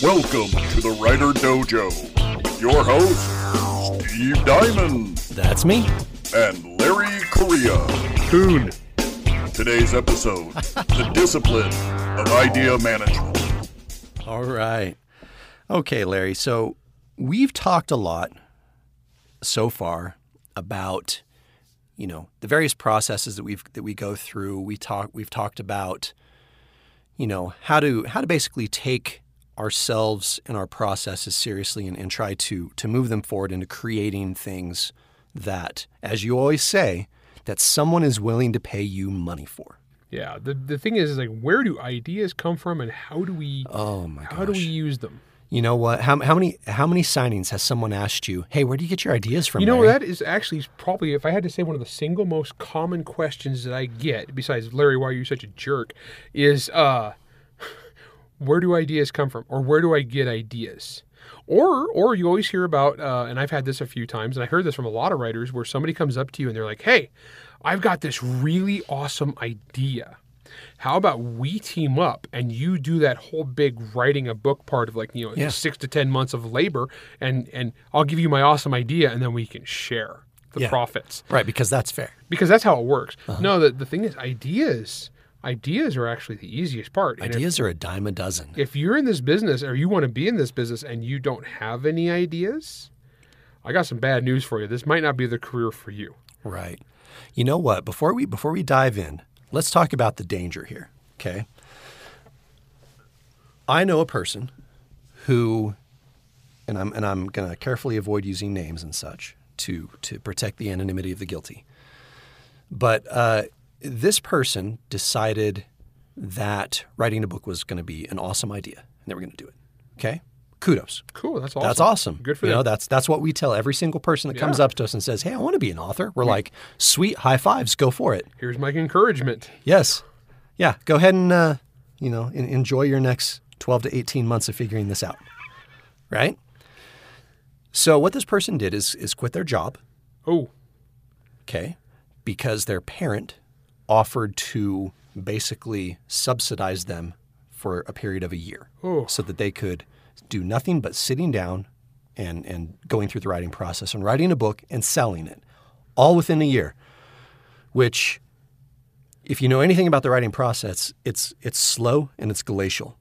Welcome to the Writer Dojo with your host, Steve Diamond That's me. and Larry Correia. Coon. Today's episode The Discipline of Idea Management. All right. Okay, Larry. So we've talked a lot so far about, you know, the various processes that we've that we go through. We talk we've talked about, you know, how to how to basically take ourselves and our processes seriously and, and try to to move them forward into creating things that, as you always say, that someone is willing to pay you money for. Yeah, the the thing is, is like where do ideas come from and how do we Oh my how do we use them? You know what? How, how many how many signings has someone asked you? Hey, where do you get your ideas from? You know Larry?" that is actually probably if I had to say one of the single most common questions that I get besides Larry why are you such a jerk is uh where do ideas come from or where do I get ideas? Or or you always hear about uh, and I've had this a few times and I heard this from a lot of writers where somebody comes up to you and they're like, "Hey, I've got this really awesome idea." How about we team up and you do that whole big writing a book part of like you know Yeah. six to ten months of labor and and I'll give you my awesome idea and then we can share the Yeah. profits right because that's fair. because that's how it works. Uh-huh. No, the the thing is ideas ideas are actually the easiest part. And if- Ideas are a dime a dozen. if you're in this business or you want to be in this business and you don't have any ideas, I got some bad news for you. This might not be the career for you. Right. You know what? Before we before we dive in, let's talk about the danger here. Okay. I know a person who, and I'm and I'm going to carefully avoid using names and such to to protect the anonymity of the guilty. But uh, this person decided that writing a book was going to be an awesome idea, and they were going to do it. Okay. Kudos. Cool. That's awesome. That's awesome. Good for you them. know. That's that's what we tell every single person that comes up to us and says, "Hey, I want to be an author." We're like, "Sweet, high fives, go for it." Here's my encouragement. Yes, yeah, go ahead and uh, you know en- enjoy your next twelve to eighteen months of figuring this out, right? So what this person did is is quit their job, Oh, okay, because their parent offered to basically subsidize them for a period of a year, Oh. so that they could do nothing but sitting down and and going through the writing process and writing a book and selling it, all within a year. Which, if you know anything about the writing process, it's it's slow and it's glacial.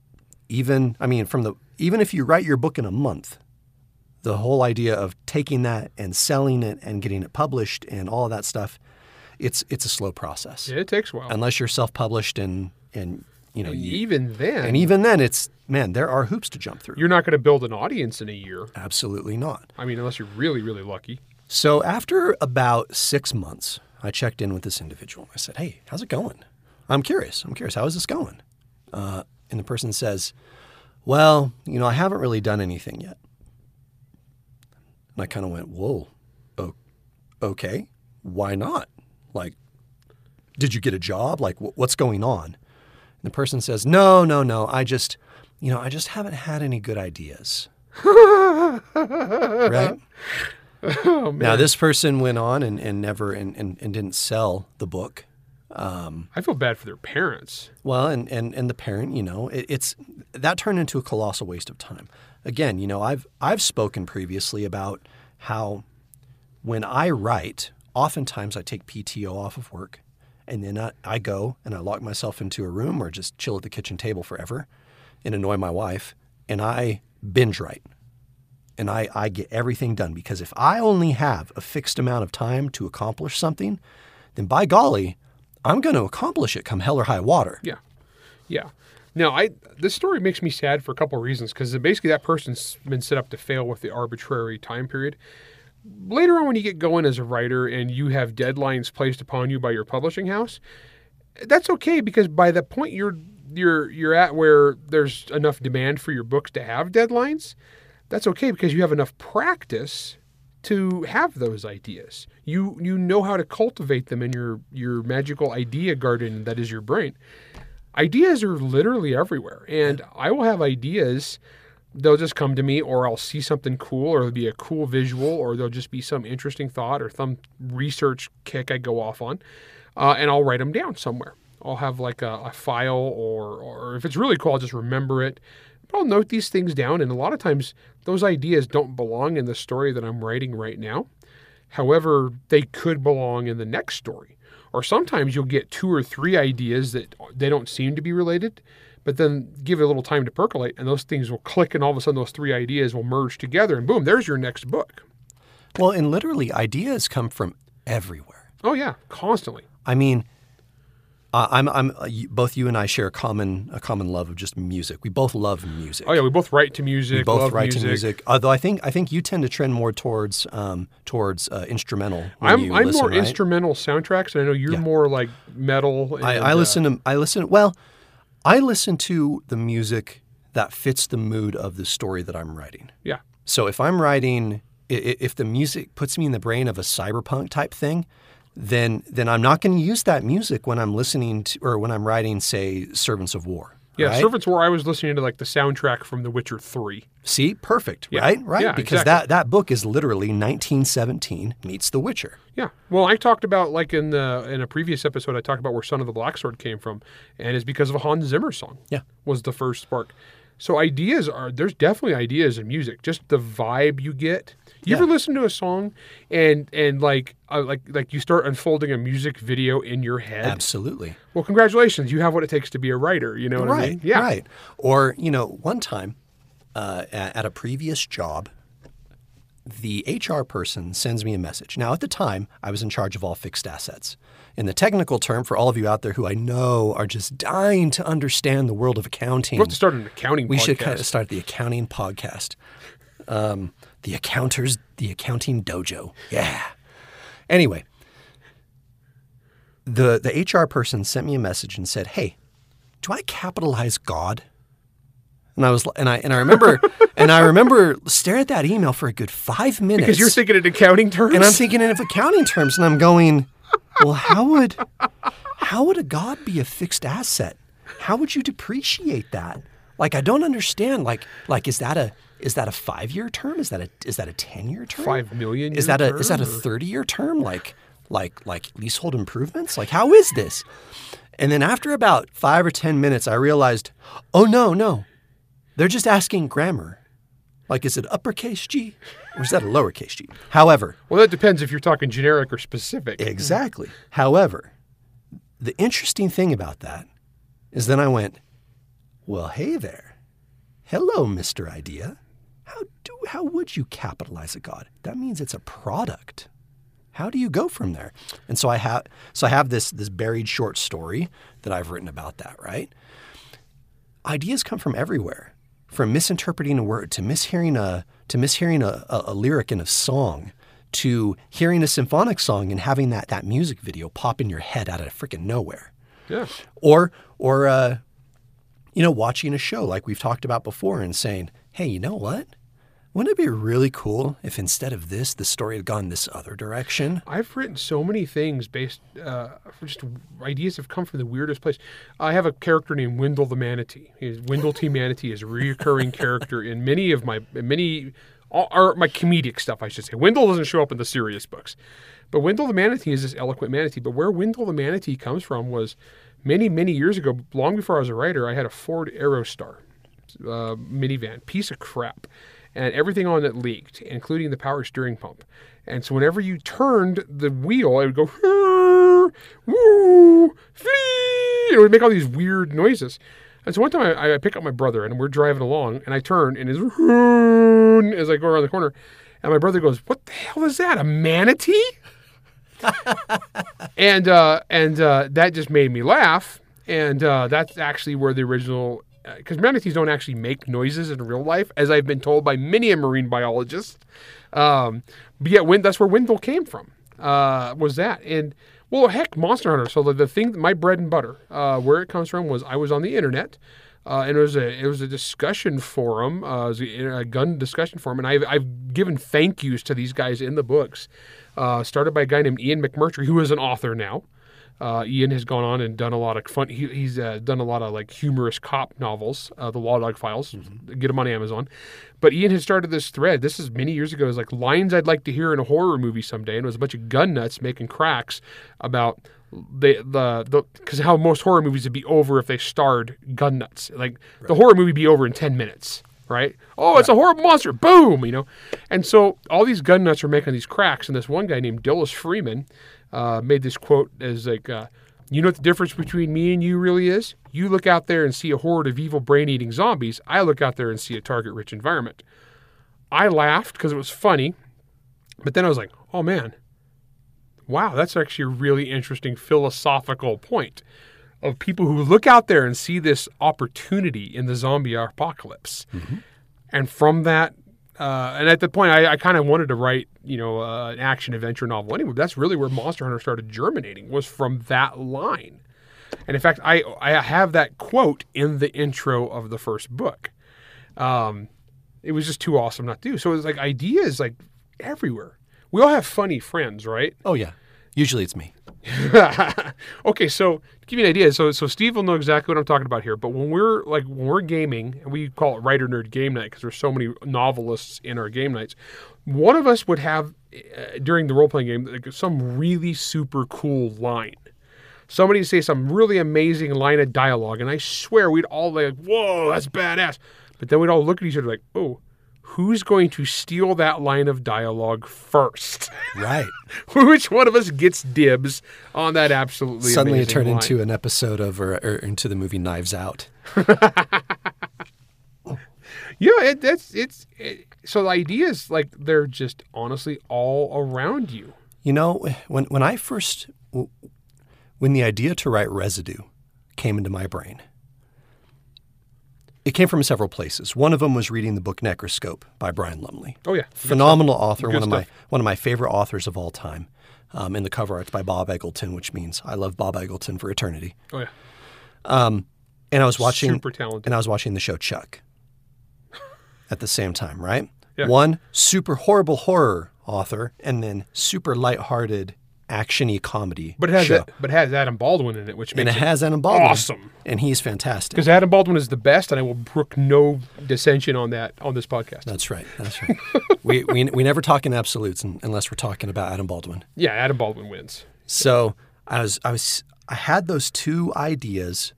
Even I mean, from the even if you write your book in a month, the whole idea of taking that and selling it and getting it published and all of that stuff, it's it's a slow process. yeah, it takes a while. Unless you're self-published and and you know and you, even then, and even then, it's man, there are hoops to jump through. you're not going to build an audience in a year. Absolutely not. I mean, unless you're really, really lucky. So after about six months, I checked in with this individual. I said, "Hey, how's it going? I'm curious. I'm curious. How is this going?" Uh, and the person says, "Well, you know, I haven't really done anything yet." And I kind of went, "Whoa, o- okay, why not? Like, did you get a job? Like, wh- what's going on?" And the person says, "No, no, no. I just, you know, I just haven't had any good ideas." right? Oh Now, this person went on and, and never and, and, and didn't sell the book. Um, I feel bad for their parents. Well, and, and, and the parent, you know, it, it's that turned into a colossal waste of time. Again, you know, I've I've spoken previously about how when I write, oftentimes I take PTO off of work, and then I, I go and I lock myself into a room or just chill at the kitchen table forever, and annoy my wife, and I binge write. and I, I get everything done because if I only have a fixed amount of time to accomplish something, then by golly, I'm going to accomplish it come hell or high water. Yeah, yeah. Now, I this story makes me sad for a couple of reasons because basically that person's been set up to fail with the arbitrary time period. Later on, when you get going as a writer and you have deadlines placed upon you by your publishing house, that's okay because by the point you're you're you're at where there's enough demand for your books to have deadlines, that's okay because you have enough practice to have those ideas. You you know how to cultivate them in your your magical idea garden that is your brain. Ideas are literally everywhere, and I will have ideas. They'll just come to me, or I'll see something cool, or it'll be a cool visual, or there'll just be some interesting thought or some research kick I go off on, uh, and I'll write them down somewhere. I'll have like a, a file, or or if it's really cool, I'll just remember it. But I'll note these things down, and a lot of times those ideas don't belong in the story that I'm writing right now. However, they could belong in the next story. Or sometimes you'll get two or three ideas that they don't seem to be related, but then give it a little time to percolate, and those things will click, and all of a sudden those three ideas will merge together, and boom, there's your next book. Well, and literally, ideas come from everywhere. Oh yeah, constantly. I mean, uh, I'm, I'm, uh, you- both you and I share a common, a common love of just music. We both love music. Oh yeah, we both write to music. we both write music. to music. Although I think, I think you tend to trend more towards, um, towards uh, instrumental. I'm I'm listen, more right? instrumental soundtracks, and I know you're Yeah. more like metal. And, I, I uh, listen to, I listen. Well, I listen to the music that fits the mood of the story that I'm writing. yeah, So if I'm writing, if the music puts me in the brain of a cyberpunk type thing, then then I'm not going to use that music when I'm listening to or when I'm writing, say, Servants of War. Yeah. right? Servants War. I was listening to like the soundtrack from The Witcher Three. See, perfect, Yeah. right? Right, Yeah, because exactly. that that book is literally 1917 meets The Witcher. Yeah. Well, I talked about like in the in a previous episode, I talked about where Son of the Black Sword came from, and it's because of a Hans Zimmer song. Yeah. was the first spark. So ideas are there's definitely ideas in music. Just the vibe you get. You Yeah. ever listen to a song and and like uh, like like you start unfolding a music video in your head? Absolutely. Well, congratulations, you have what it takes to be a writer. You know what I right. mean? Yeah. Right. Or you know, one time uh, at a previous job, the HR person sends me a message. Now, at the time, I was in charge of all fixed assets. In the technical term, for all of you out there who I know are just dying to understand the world of accounting, have to start an accounting. we podcast. should kind of start the accounting podcast. Um, the accounters, the accounting dojo. Yeah. Anyway, the the HR person sent me a message and said, "Hey, do I capitalize God?" And I was and I and I remember and I remember stare at that email for a good five minutes because you're thinking in accounting terms. and I'm thinking of accounting terms, and I'm going, well, how would how would a god be a fixed asset? How would you depreciate that? Like, I don't understand. Like, like is that a is that a five year term? Is that a is that a ten year term? Five million Is that a is that a thirty year term? Like like like leasehold improvements? Like, how is this? And then after about five or ten minutes, I realized, oh no no, they're just asking grammar. Like, is it uppercase G or is that a lowercase g? However, well, that depends if you're talking generic or specific. Exactly. However, the interesting thing about that is then I went, well, hey there. Hello, Mr. Idea. How do how would you capitalize a god? That means it's a product. How do you go from there? And so I have so I have this this buried short story that I've written about that, right? Ideas come from everywhere. From misinterpreting a word to mishearing a to mishearing a, a, a lyric in a song to hearing a symphonic song and having that that music video pop in your head out of freaking nowhere Yeah. or or uh, you know watching a show like we've talked about before and saying hey you know what wouldn't it be really cool if instead of this the story had gone this other direction I've written so many things based, uh, just ideas have come from the weirdest place. I have a character named Wendell the Manatee. He's, Wendell T. Manatee is a recurring character in many of my many, all, or my comedic stuff, I should say. Wendell doesn't show up in the serious books, but Wendell the Manatee is this eloquent manatee. But where Wendell the Manatee comes from was many many years ago, long before I was a writer. I had a Ford Aerostar uh, minivan, piece of crap, and everything on it leaked, including the power steering pump. And so whenever you turned the wheel, it would go "Hurr, woo, flee. It would make all these weird noises. And so one time I, I pick up my brother and we're driving along, and I turn and it's as I go around the corner, and my brother goes, "What the hell is that? A manatee?" and uh, and uh, that just made me laugh. And uh, that's actually where the original, because manatees don't actually make noises in real life, as I've been told by many a marine biologist. Um, but yet, when that's where Wendell came from, uh, was that and well, heck, Monster Hunter. So the, the thing, my bread and butter, uh, where it comes from was I was on the internet. Uh, and it was a it was a discussion forum, uh, a, a gun discussion forum, and I've I've given thank yous to these guys in the books. Uh, started by a guy named Ian McMurtry, who is an author now. Uh, Ian has gone on and done a lot of fun. He, he's uh, done a lot of like humorous cop novels, uh, the Law Dog Files. Get them on Amazon. But Ian has started this thread. This is many years ago. It was like lines I'd like to hear in a horror movie someday, and it was a bunch of gun nuts making cracks about they the the because how most horror movies would be over if they starred gun nuts. Like the horror movie would be over in ten minutes, right? Oh, it's a horrible monster! Boom, you know. And so all these gun nuts are making these cracks, and this one guy named Dillis Freeman uh, made this quote as like. Uh, you know what the difference between me and you really is? You look out there and see a horde of evil brain eating zombies. I look out there and see a target rich environment. I laughed because it was funny, but then I was like, oh man, wow, that's actually a really interesting philosophical point of people who look out there and see this opportunity in the zombie apocalypse. And from that, uh, and at the point, I, I kind of wanted to write, you know, uh, an action adventure novel anyway. But that's really where Monster Hunter started germinating was from that line. And in fact, I I have that quote in the intro of the first book. Um, it was just too awesome not to do. So it was like ideas like everywhere. We all have funny friends, right? Oh yeah. Usually it's me. okay, so to give you an idea, so so Steve will know exactly what I'm talking about here. But when we're like when we're gaming, and we call it writer nerd game night because there's so many novelists in our game nights. One of us would have uh, during the role playing game like, some really super cool line. Somebody say some really amazing line of dialogue, and I swear we'd all like, "Whoa, that's badass!" But then we'd all look at each other like, "Oh." Who's going to steal that line of dialogue first? Right. Which one of us gets dibs on that absolutely Suddenly it turned line? into an episode of or, or into the movie Knives Out. yeah it, that's it's it, so the ideas like they're just honestly all around you You know, when when I first when the idea to write residue came into my brain, it came from several places. One of them was reading the book Necroscope by Brian Lumley. oh yeah Phenomenal author, Good one of my one of my favorite authors of all time. Um, in the cover art's by Bob Eggleton, which means I love Bob Eggleton for eternity. oh yeah And I was watching super talented and I was watching the show Chuck at the same time, right? Yeah. One super horrible horror author, and then super lighthearted actiony comedy. but it has show. that, but it has Adam Baldwin in it which and it it has Adam Baldwin, awesome. and he's fantastic. because Adam Baldwin is the best and I will brook no dissension on that on this podcast That's right. That's right. we, we we never talk in absolutes unless we're talking about Adam Baldwin. yeah Adam Baldwin wins So I was I was I had those two ideas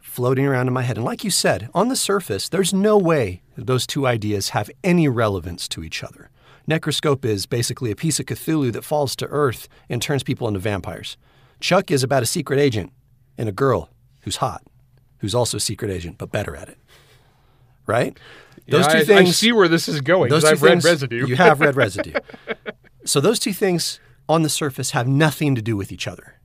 floating around in my head, and like you said, on the surface, there's no way those two ideas have any relevance to each other. Necroscope is basically a piece of Cthulhu that falls to Earth and turns people into vampires. Chuck is about a secret agent and a girl who's hot, who's also a secret agent but better at it. Right? Those Yeah, two I, things. I see where this is going Those two I've read things, residue You have read residue. so those two things on the surface have nothing to do with each other.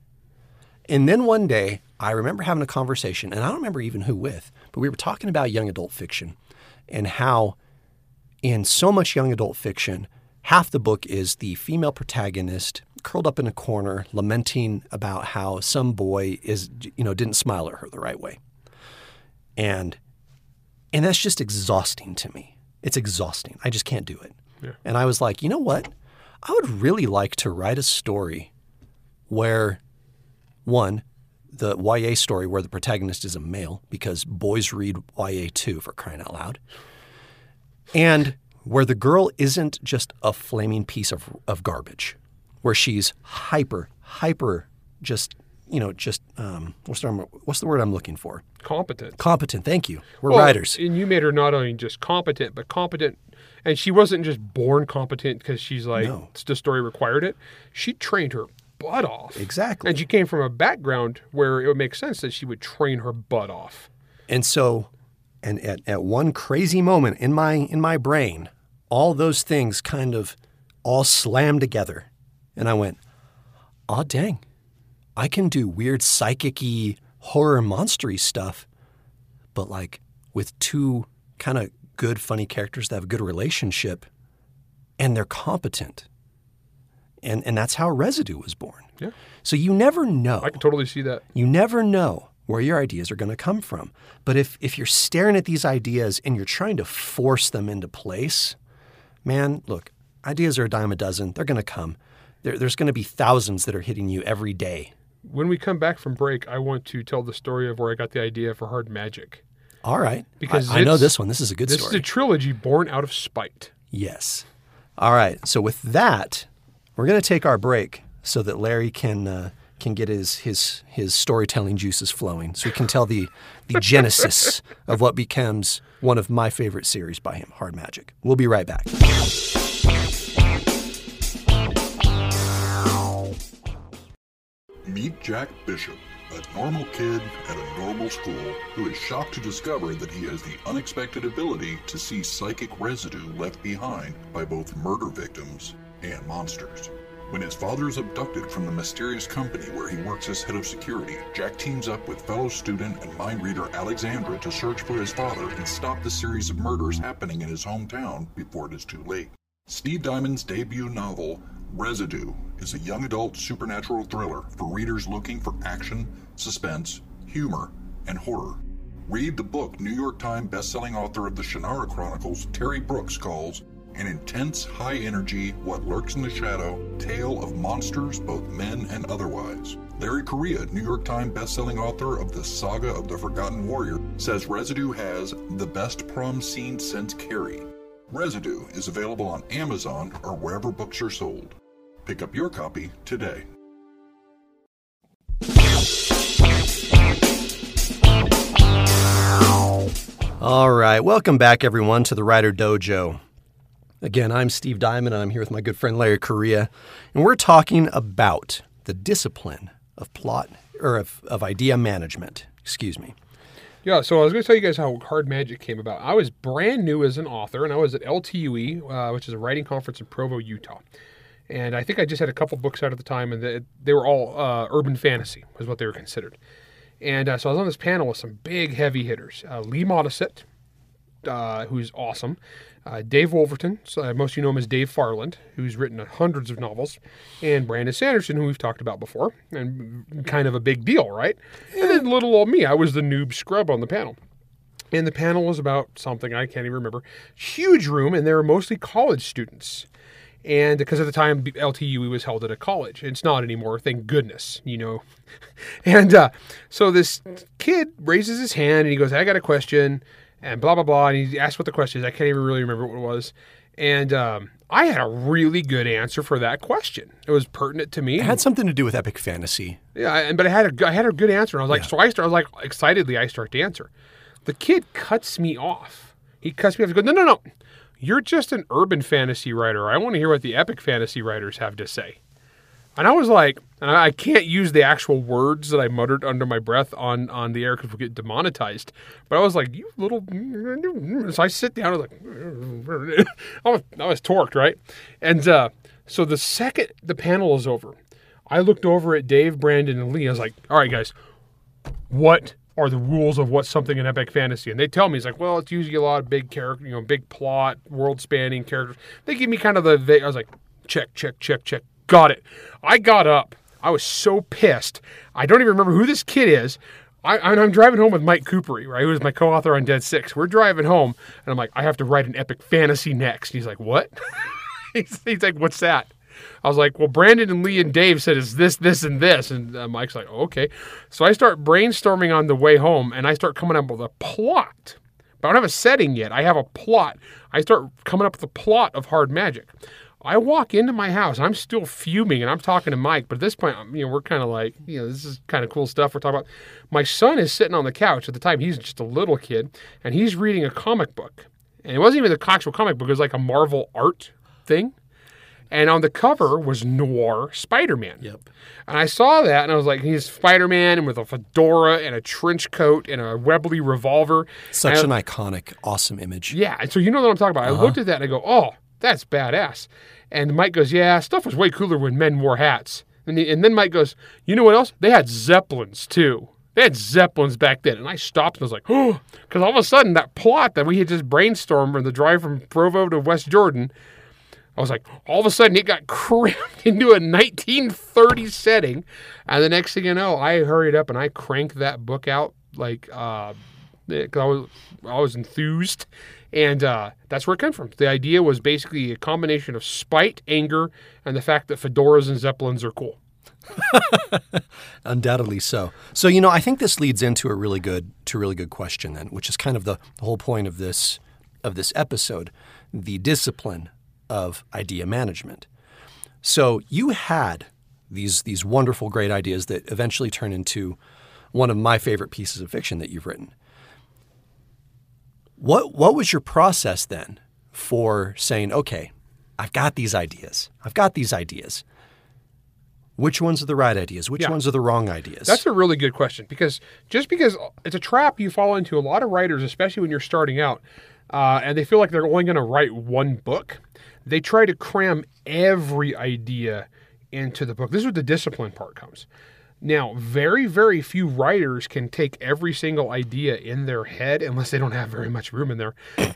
And then one day, I remember having a conversation, and I don't remember even who with, but we were talking about young adult fiction and how in so much young adult fiction, half the book is the female protagonist curled up in a corner lamenting about how some boy is you know didn't smile at her the right way. And and that's just exhausting to me. It's exhausting. I just can't do it. Yeah. And I was like, you know what? I would really like to write a story where, one, the YA story where the protagonist is a male, because boys read YA too, for crying out loud, and where the girl isn't just a flaming piece of, of garbage, where she's hyper, hyper, just, you know, just, um, what's, the, what's the word I'm looking for? competent Competent. Thank you. We're Well, writers. And you made her not only just competent, but competent. And she wasn't just born competent because she's like, No. the story required it. She trained her butt off. Exactly. And she came from a background where it would make sense that she would train her butt off. And so, and at, at one crazy moment in my in my brain, all those things kind of all slammed together, and I went, "Oh dang, I can do weird psychic-y horror monstery stuff, but like with two kind of good, funny characters that have a good relationship, and they're competent." And and that's how Residue was born. Yeah. So you never know. I can totally see that. You never know where your ideas are going to come from. But if, if you're staring at these ideas and you're trying to force them into place, man, look, ideas are a dime a dozen. They're going to come. There, there's going to be thousands that are hitting you every day. When we come back from break, I want to tell the story of where I got the idea for Hard Magic. All right. Because I, I know this one. This is a good This story. is a trilogy born out of spite. Yes. All right. So with that, we're going to take our break so that Larry can uh, can get his his his storytelling juices flowing, so he can tell the the genesis of what becomes one of my favorite series by him, Hard Magic. We'll be right back. Meet Jack Bishop, a normal kid at a normal school who is shocked to discover that he has the unexpected ability to see psychic residue left behind by both murder victims and monsters. When his father is abducted from the mysterious company where he works as head of security, Jack teams up with fellow student and mind reader Alexandra to search for his father and stop the series of murders happening in his hometown before it is too late. Steve Diamond's debut novel, Residue, is a young adult supernatural thriller for readers looking for action, suspense, humor, and horror. Read the book New York Times bestselling author of the Shannara Chronicles, Terry Brooks, calls an intense, high energy, what lurks in the shadow tale of monsters, both men and otherwise. Larry Correia, New York Times bestselling author of The Saga of the Forgotten Warrior, says Residue has the best prom scene since Carrie. Residue is available on Amazon or wherever books are sold. Pick up your copy today. All right, welcome back, everyone, to the Writer Dojo. Again, I'm Steve Diamond, and I'm here with my good friend Larry Correia, and we're talking about the discipline of plot or of, of idea management. Excuse me. Yeah, so I was going to tell you guys how Hard Magic came about. I was brand new as an author, and I was at LTUE, uh, which is a writing conference in Provo, Utah. And I think I just had a couple books out at the time, and they, were all uh, urban fantasy, was what they were considered. And uh, so I was on this panel with some big heavy hitters. Uh, Lee Modesitt, uh, who's awesome. Uh, Dave Wolverton, so uh, most of you know him as Dave Farland, who's written hundreds of novels, and Brandon Sanderson, who we've talked about before, and kind of a big deal, right? And then little old me, I was the noob scrub on the panel. And the panel was about something I can't even remember. Huge room, and there were mostly college students. And because at the time LTUE was held at a college, it's not anymore, thank goodness, you know. and uh, so this kid raises his hand and he goes, I got a question, and blah, blah, blah. And he asked what the question is. I can't even really remember what it was. And um, I had a really good answer for that question. It was pertinent to me. It had something to do with epic fantasy. Yeah, and but I had a I had a good answer. And I was like, Yeah. so I start. I was like, excitedly, I start to answer. The kid cuts me off. He cuts me off. He goes, no, no, no. You're just an urban fantasy writer. I want to hear what the epic fantasy writers have to say. And I was like, and I can't use the actual words that I muttered under my breath on on the air because we'll get demonetized. But I was like, you little. So I sit down. I was like, I was, I was torqued, right? And uh, so the second the panel is over, I looked over at Dave, Brandon, and Lee. I was like, all right, guys, what are the rules of what's something in epic fantasy? And they tell me it's like, well, it's usually a lot of big character, you know, big plot, world spanning characters. They give me kind of the. I was like, check, check, check, check. Got it. I got up. I was so pissed. I don't even remember who this kid is. I, I'm driving home with Mike Kupari, right? Who was my co-author on Dead Six. We're driving home, and I'm like, I have to write an epic fantasy next. And he's like, what? he's, he's like, what's that? I was like, well, Brandon and Lee and Dave said it's this, this, and this. And uh, Mike's like, okay. So I start brainstorming on the way home and I start coming up with a plot. But I don't have a setting yet. I have a plot. I start coming up with a plot of Hard Magic. I walk into my house. I'm still fuming and I'm talking to Mike. But at this point, you know, we're kind of like, you know, this is kind of cool stuff we're talking about. My son is sitting on the couch at the time. He's just a little kid and he's reading a comic book. And it wasn't even the actual comic book, it was like a Marvel art thing. And on the cover was Noir Spider Man. Yep. And I saw that and I was like, he's Spider Man and with a fedora and a trench coat and a Webley revolver. Such And an I- iconic, awesome image. yeah. And so you know what I'm talking about. I uh-huh. looked at that and I go, oh, that's badass. And Mike goes, yeah, stuff was way cooler when men wore hats. And, and then Mike goes, you know what else? They had Zeppelins too. They had Zeppelins back then. And I stopped and was like, oh, because all of a sudden that plot that we had just brainstormed on the drive from Provo to West Jordan, I was like, all of a sudden it got crammed into a 1930 setting. And the next thing you know, I hurried up and I cranked that book out like, uh, I was I was enthused, and uh, that's where it came from. The idea was basically a combination of spite, anger, and the fact that fedoras and zeppelins are cool. Undoubtedly so. So you know, I think this leads into a really good to a really good question then, which is kind of the, the whole point of this of this episode, the discipline of idea management. So you had these these wonderful, great ideas that eventually turn into one of my favorite pieces of fiction that you've written. What what was your process then for saying, okay, I've got these ideas. I've got these ideas. Which ones are the right ideas? Which Yeah. ones are the wrong ideas? That's a really good question because just because it's a trap you fall into, a lot of writers, especially when you're starting out, uh, and they feel like they're only going to write one book, they try to cram every idea into the book. This is where the discipline part comes. Now, very, very few writers can take every single idea in their head, unless they don't have very much room in there,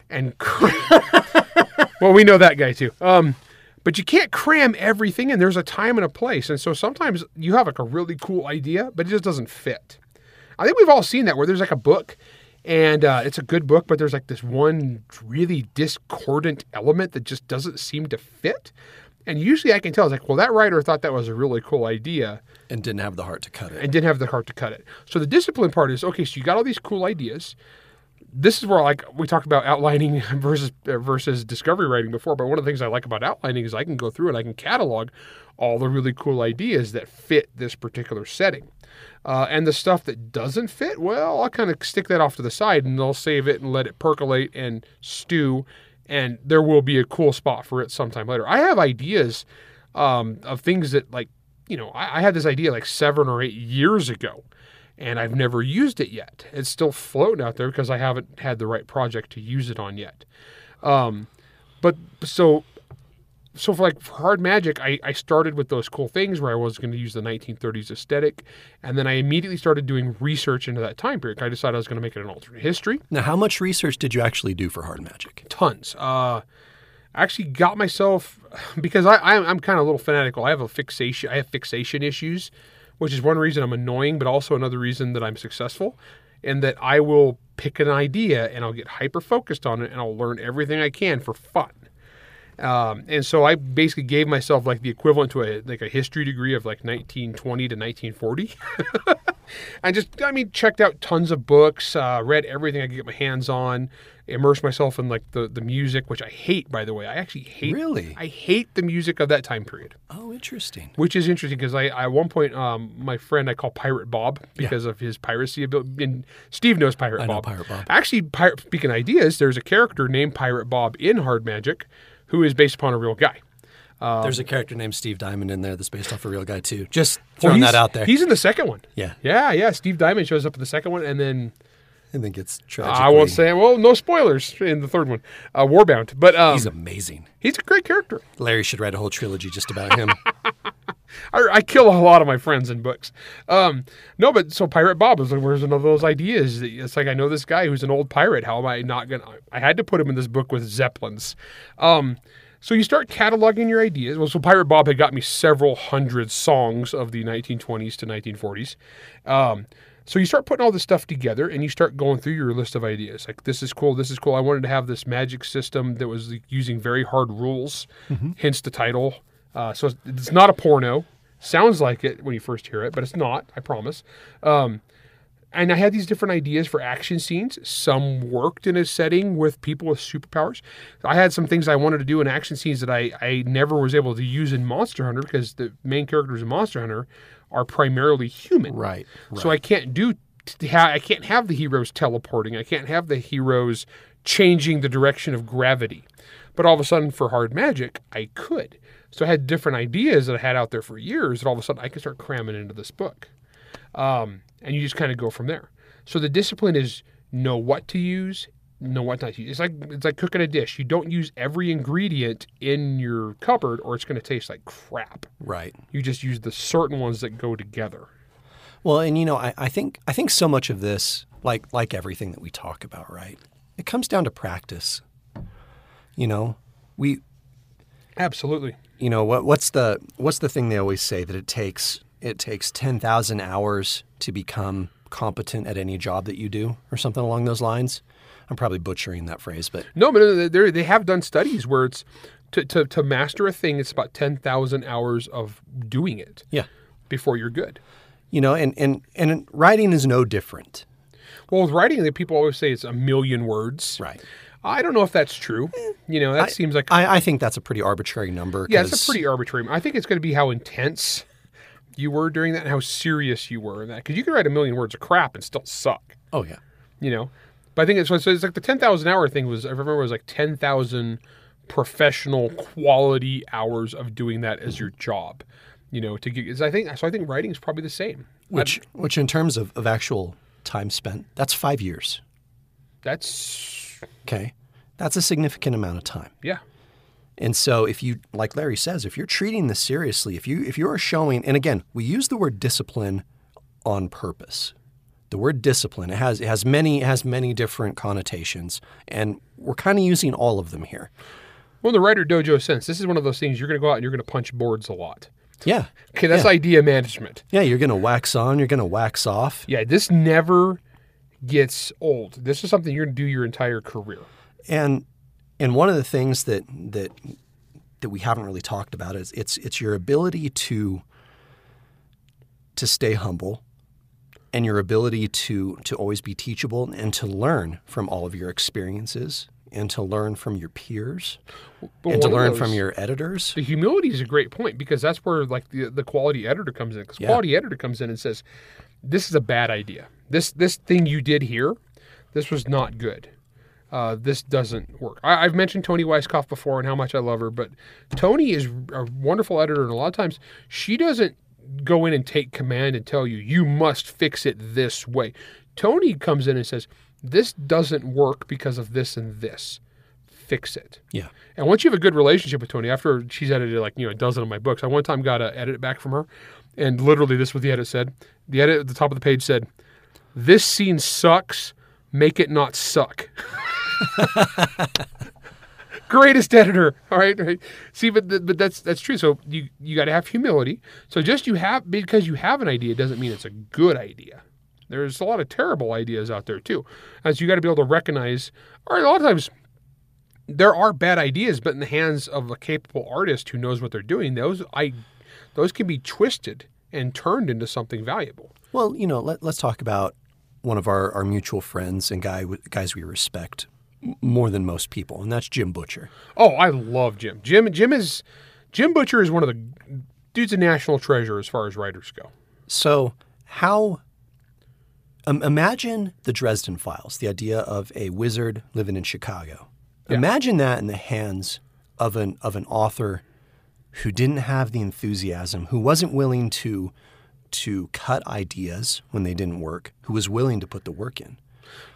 and cram. well, we know that guy too. Um, but you can't cram everything in. There's a time and a place, and so sometimes you have like a really cool idea, but it just doesn't fit. I think we've all seen that where there's like a book, and uh, it's a good book, but there's like this one really discordant element that just doesn't seem to fit. And usually I can tell, it's like, well, that writer thought that was a really cool idea, and didn't have the heart to cut it. and didn't have the heart to cut it. So the discipline part is okay. So you got all these cool ideas. This is where like we talked about outlining versus uh, versus discovery writing before. But one of the things I like about outlining is I can go through and I can catalog all the really cool ideas that fit this particular setting. Uh, and the stuff that doesn't fit, well, I'll kind of stick that off to the side and I'll save it and let it percolate and stew. And there will be a cool spot for it sometime later. I have ideas um, of things that, like, you know, I, I had this idea like seven or eight years ago, and I've never used it yet. It's still floating out there because I haven't had the right project to use it on yet. Um, but so so for like for hard magic I, I started with those cool things where i was going to use the 1930s aesthetic and then i immediately started doing research into that time period i decided i was going to make it an alternate history Now, how much research did you actually do for hard magic? tons uh I actually got myself because I, I'm, I'm kind of a little fanatical. I have a fixation. I have fixation issues, which is one reason I'm annoying, but also another reason that I'm successful, and that I will pick an idea and I'll get hyper focused on it and I'll learn everything I can for fun. Um, and so I basically gave myself like the equivalent to a like a history degree of like 1920 to 1940. I just, I mean, checked out tons of books, uh, read everything I could get my hands on, immersed myself in like the, the music, which I hate, by the way. I actually hate. Really? I hate the music of that time period, Oh, interesting. which is interesting because I, I, at one point, um, my friend I call Pirate Bob because of his piracy ability. And Steve knows Pirate I know Bob. Pirate Bob. Actually, pirate, speaking of ideas, there's a character named Pirate Bob in Hard Magic who is based upon a real guy. There's a character named Steve Diamond in there that's based off a real guy too. Just throwing he's- that out there. He's in the second one. Yeah, Yeah, yeah. Steve Diamond shows up in the second one, and then and then gets tragic. I won't say. Well, no spoilers in the third one, uh, Warbound. But um, He's amazing. he's, a, great character. Larry should write a whole trilogy just about him. I, I kill a lot of my friends in books. Um, no, but so Pirate Bob is like, where's one of those ideas? It's like I know this guy who's an old pirate. How am I not gonna? I had to put him in this book with zeppelins. Um, so you start cataloging your ideas. Well, so Pirate Bob had got me several hundred songs of the 1920s to 1940s. Um, so you start putting all this stuff together and you start going through your list of ideas. Like this is cool, this is cool. I wanted to have this magic system that was like, using very hard rules, hence the title. Uh, so it's, it's not a porno. Sounds like it when you first hear it, but it's not. I promise. Um, and I had these different ideas for action scenes. Some worked in a setting with people with superpowers. I had some things I wanted to do in action scenes that I, I never was able to use in Monster Hunter because the main characters in Monster Hunter are primarily human. right. So I can't do I can't have the heroes teleporting. I can't have the heroes changing the direction of gravity. But all of a sudden for hard magic, I could. So I had different ideas that I had out there for years that all of a sudden I could start cramming into this book. Um, and you just kind of go from there. So the discipline is know what to use, know what not to use. It's like it's like cooking a dish. You don't use every ingredient in your cupboard or it's going to taste like crap. Right. You just use the certain ones that go together. Well, and you know, I, I think I think so much of this, like like everything that we talk about, right? It comes down to practice. You know, we Absolutely. you know what what's the what's the thing they always say that it takes it takes 10,000 hours to become competent at any job that you do or something along those lines. I'm probably butchering that phrase, but No, but they they have done studies where it's to, to, to master a thing, it's about 10,000 hours of doing it yeah. before you're good. You know, and and and writing is no different. Well, with writing, the people always say it's a million words. Right. I don't know if that's true. Eh, you know, that seems like I, I think that's a pretty arbitrary number. yeah, it's a pretty arbitrary. I think it's going to be how intense you were during that and how serious you were in that. Because you could write a million words of crap and still suck, Oh yeah. you know? But I think it's, so it's like the 10,000 hour thing was, I remember it was like 10,000 professional quality hours of doing that as your job, you know, to get, I think, so I think writing is probably the same. Which which in terms of, of actual time spent, that's five years. That's, Okay. That's a significant amount of time. yeah. And so if you like Larry says, if you're treating this seriously, if you if you're showing and again, we use the word discipline on purpose. The word discipline, it has it has many it has many different connotations and we're kind of using all of them here. Well, in the writer dojo sense, this is one of those things you're going to go out and you're going to punch boards a lot. Yeah. Okay, that's idea management. Yeah, you're going to wax on, you're going to wax off. Yeah, this never gets old. This is something you're going to do your entire career. And and one of the things that that that we haven't really talked about is it's it's your ability to to stay humble and your ability to to always be teachable and to learn from all of your experiences and to learn from your peers But and to learn those- from your editors. The humility is a great point because that's where like the, the quality editor comes in. Because Yeah. quality editor comes in and says, "This is a bad idea. This this thing you did here, this was not good. Uh, this doesn't work." I, I've mentioned Toni Weisskopf before and how much I love her, but Toni is a wonderful editor, and a lot of times she doesn't go in and take command and tell you you must fix it this way. Toni comes in and says, "This doesn't work because of this and this. Fix it." Yeah. And once you have a good relationship with Toni, after she's edited like you know a dozen of my books, I one time got a edit back from her, and literally this was the edit said. The edit at the top of the page said, "This scene sucks. Make it not suck." Greatest editor. All right, right. See, but th- but that's that's true. So you you got to have humility. So just you have because you have an idea doesn't mean it's a good idea. There's a lot of terrible ideas out there too, as you got to be able to recognize. All right, a lot of times there are bad ideas, but in the hands of a capable artist who knows what they're doing, those I those can be twisted and turned into something valuable. Well, you know, let, let's talk about one of our, our mutual friends and guy guys we respect more than most people, and that's Jim Butcher. Oh, I love Jim. Jim Jim is Jim Butcher is one of the dude's a national treasure as far as writers go. So, how um, imagine the Dresden Files, the idea of a wizard living in Chicago. Imagine that in the hands of an of an author who didn't have the enthusiasm, who wasn't willing to to cut ideas when they didn't work, who was willing to put the work in.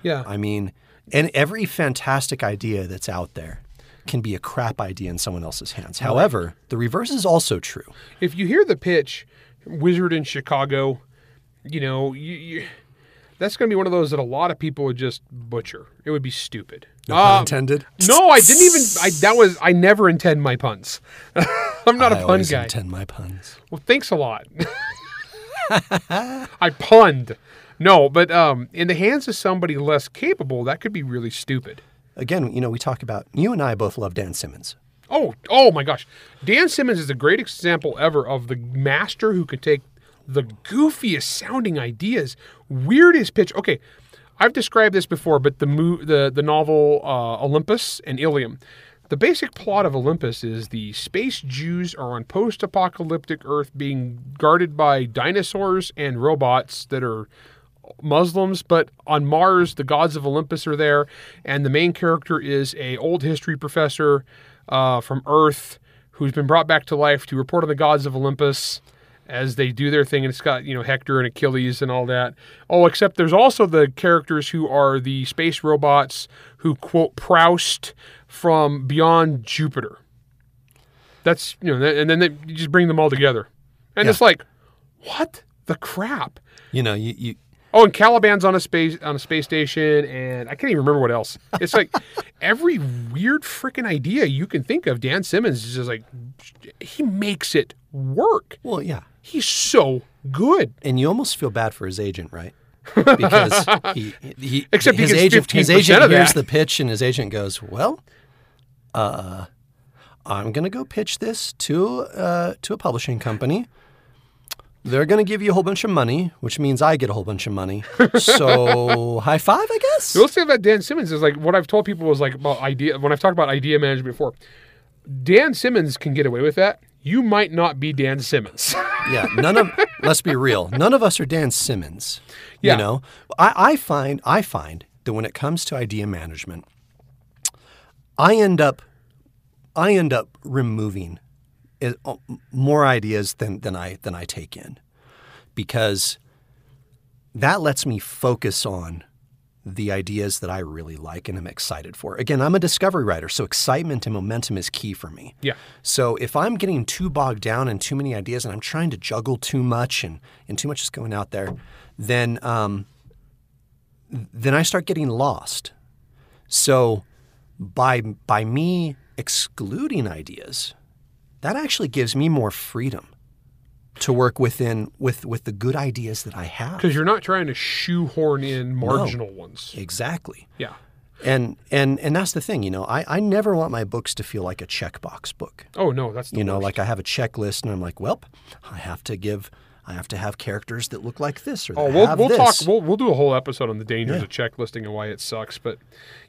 Yeah. I mean, and every fantastic idea that's out there can be a crap idea in someone else's hands. However, the reverse is also true. if you hear the pitch, Wizard in Chicago, you know, you, you, that's going to be one of those that a lot of people would just butcher. It would be stupid. No pun Um, intended. No, I didn't even. I that was. I never intend my puns. I'm not a I pun always guy. intend my puns. Well, thanks a lot. I punned. No, but um, in the hands of somebody less capable, that could be really stupid. Again, you know, we talk about you and I both love Dan Simmons. Oh, oh my gosh. Dan Simmons is a great example ever of the master who could take the goofiest sounding ideas, weirdest pitch. Okay, I've described this before, but the mo- the the novel uh, Olympus and Ilium. The basic plot of Olympus is the space Jews are on post-apocalyptic Earth being guarded by dinosaurs and robots that are Muslims, but on Mars, the gods of Olympus are there, and the main character is a old history professor uh, from Earth who's been brought back to life to report on the gods of Olympus as they do their thing. And it's got you know Hector and Achilles and all that. Oh, except there's also the characters who are the space robots who quote Proust from beyond Jupiter. That's you know, and then they, you just bring them all together, and Yeah. it's like, what the crap? You know, you, you Oh, and Caliban's on a space on a space station, and I can't even remember what else. It's like every weird freaking idea you can think of. Dan Simmons is just like he makes it work. well, yeah, He's so good. and you almost feel bad for his agent, right? Because he, he Except he his gets agent, his 15% agent hears the pitch, and his agent goes, "Well, uh, I'm gonna go pitch this to uh, to a publishing company." They're going to give you a whole bunch of money, which means I get a whole bunch of money. So, high five, I guess. The let's say about Dan Simmons is like what I've told people was like about idea when I've talked about idea management before. Dan Simmons can get away with that. you might not be Dan Simmons. yeah, none of let's be real. None of us are Dan Simmons. Yeah. You know, I, I find I find that when it comes to idea management, I end up I end up removing it, uh, more ideas than than I than I take in because that lets me focus on the ideas that I really like and am excited for. Again, I'm a discovery writer, so excitement and momentum is key for me. yeah. So if I'm getting too bogged down in too many ideas and I'm trying to juggle too much and, and too much is going out there, then um, then I start getting lost. So by by me excluding ideas, that actually gives me more freedom to work within with with the good ideas that I have. Because you're not trying to shoehorn in marginal ones. Exactly. Yeah. And and and that's the thing, you know, I, I never want my books to feel like a checkbox book. Oh no, that's the You know, worst. like I have a checklist and I'm like, well, I have to give, I have to have characters that look like this or that Oh, we'll, we'll this. talk. We'll, we'll do a whole episode on the dangers Yeah. of checklisting and why it sucks. But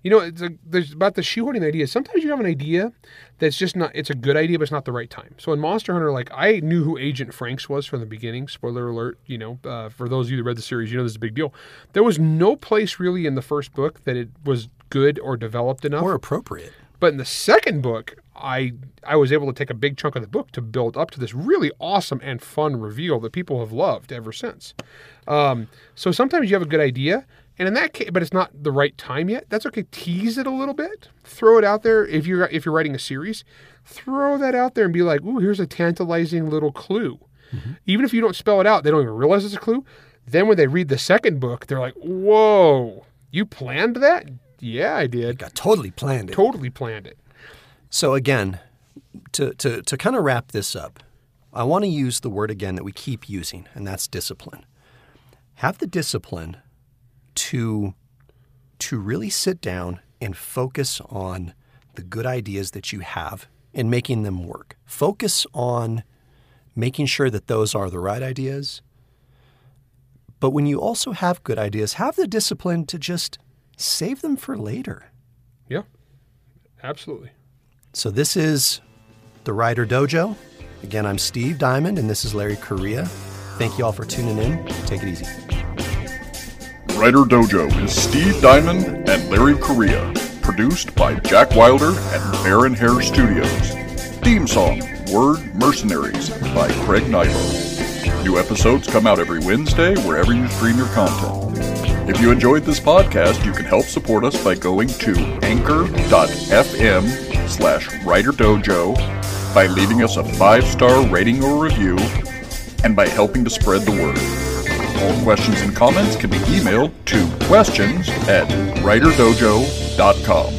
you know, it's a, there's about the shoehorning idea. Sometimes you have an idea that's just not. It's a good idea, but it's not the right time. So in Monster Hunter, like I knew who Agent Franks was from the beginning. Spoiler alert. You know, uh, for those of you that read the series, you know this is a big deal. There was no place really in the first book that it was good or developed enough. or appropriate. But in the second book, I I was able to take a big chunk of the book to build up to this really awesome and fun reveal that people have loved ever since. Um, so sometimes you have a good idea, and in that case, but it's not the right time yet. That's okay. Tease it a little bit. Throw it out there. If you're if you're writing a series, throw that out there and be like, "Ooh, here's a tantalizing little clue." Even if you don't spell it out, they don't even realize it's a clue. Then when they read the second book, they're like, "Whoa, you planned that?" Yeah, I did. I totally planned it. Totally planned it. So again, to, to, to kind of wrap this up, I want to use the word again that we keep using, and that's discipline. Have the discipline to, to really sit down and focus on the good ideas that you have and making them work. Focus on making sure that those are the right ideas. But when you also have good ideas, have the discipline to just save them for later. Yeah, absolutely. So this is the Writer Dojo. Again, I'm Steve Diamond, and this is Larry Correia. Thank you all for tuning in. Take it easy. Writer Dojo is Steve Diamond and Larry Correia. Produced by Jack Wilder and Baron Hair Studios. Theme song Word Mercenaries by Craig Nybo. New episodes come out every Wednesday wherever you stream your content. If you enjoyed this podcast, you can help support us by going to anchor.fm slash writer dojo, by leaving us a five-star rating or review, and by helping to spread the word. All questions and comments can be emailed to questions at writerdojo.com.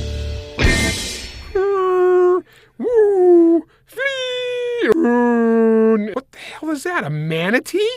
What the hell is that? A manatee?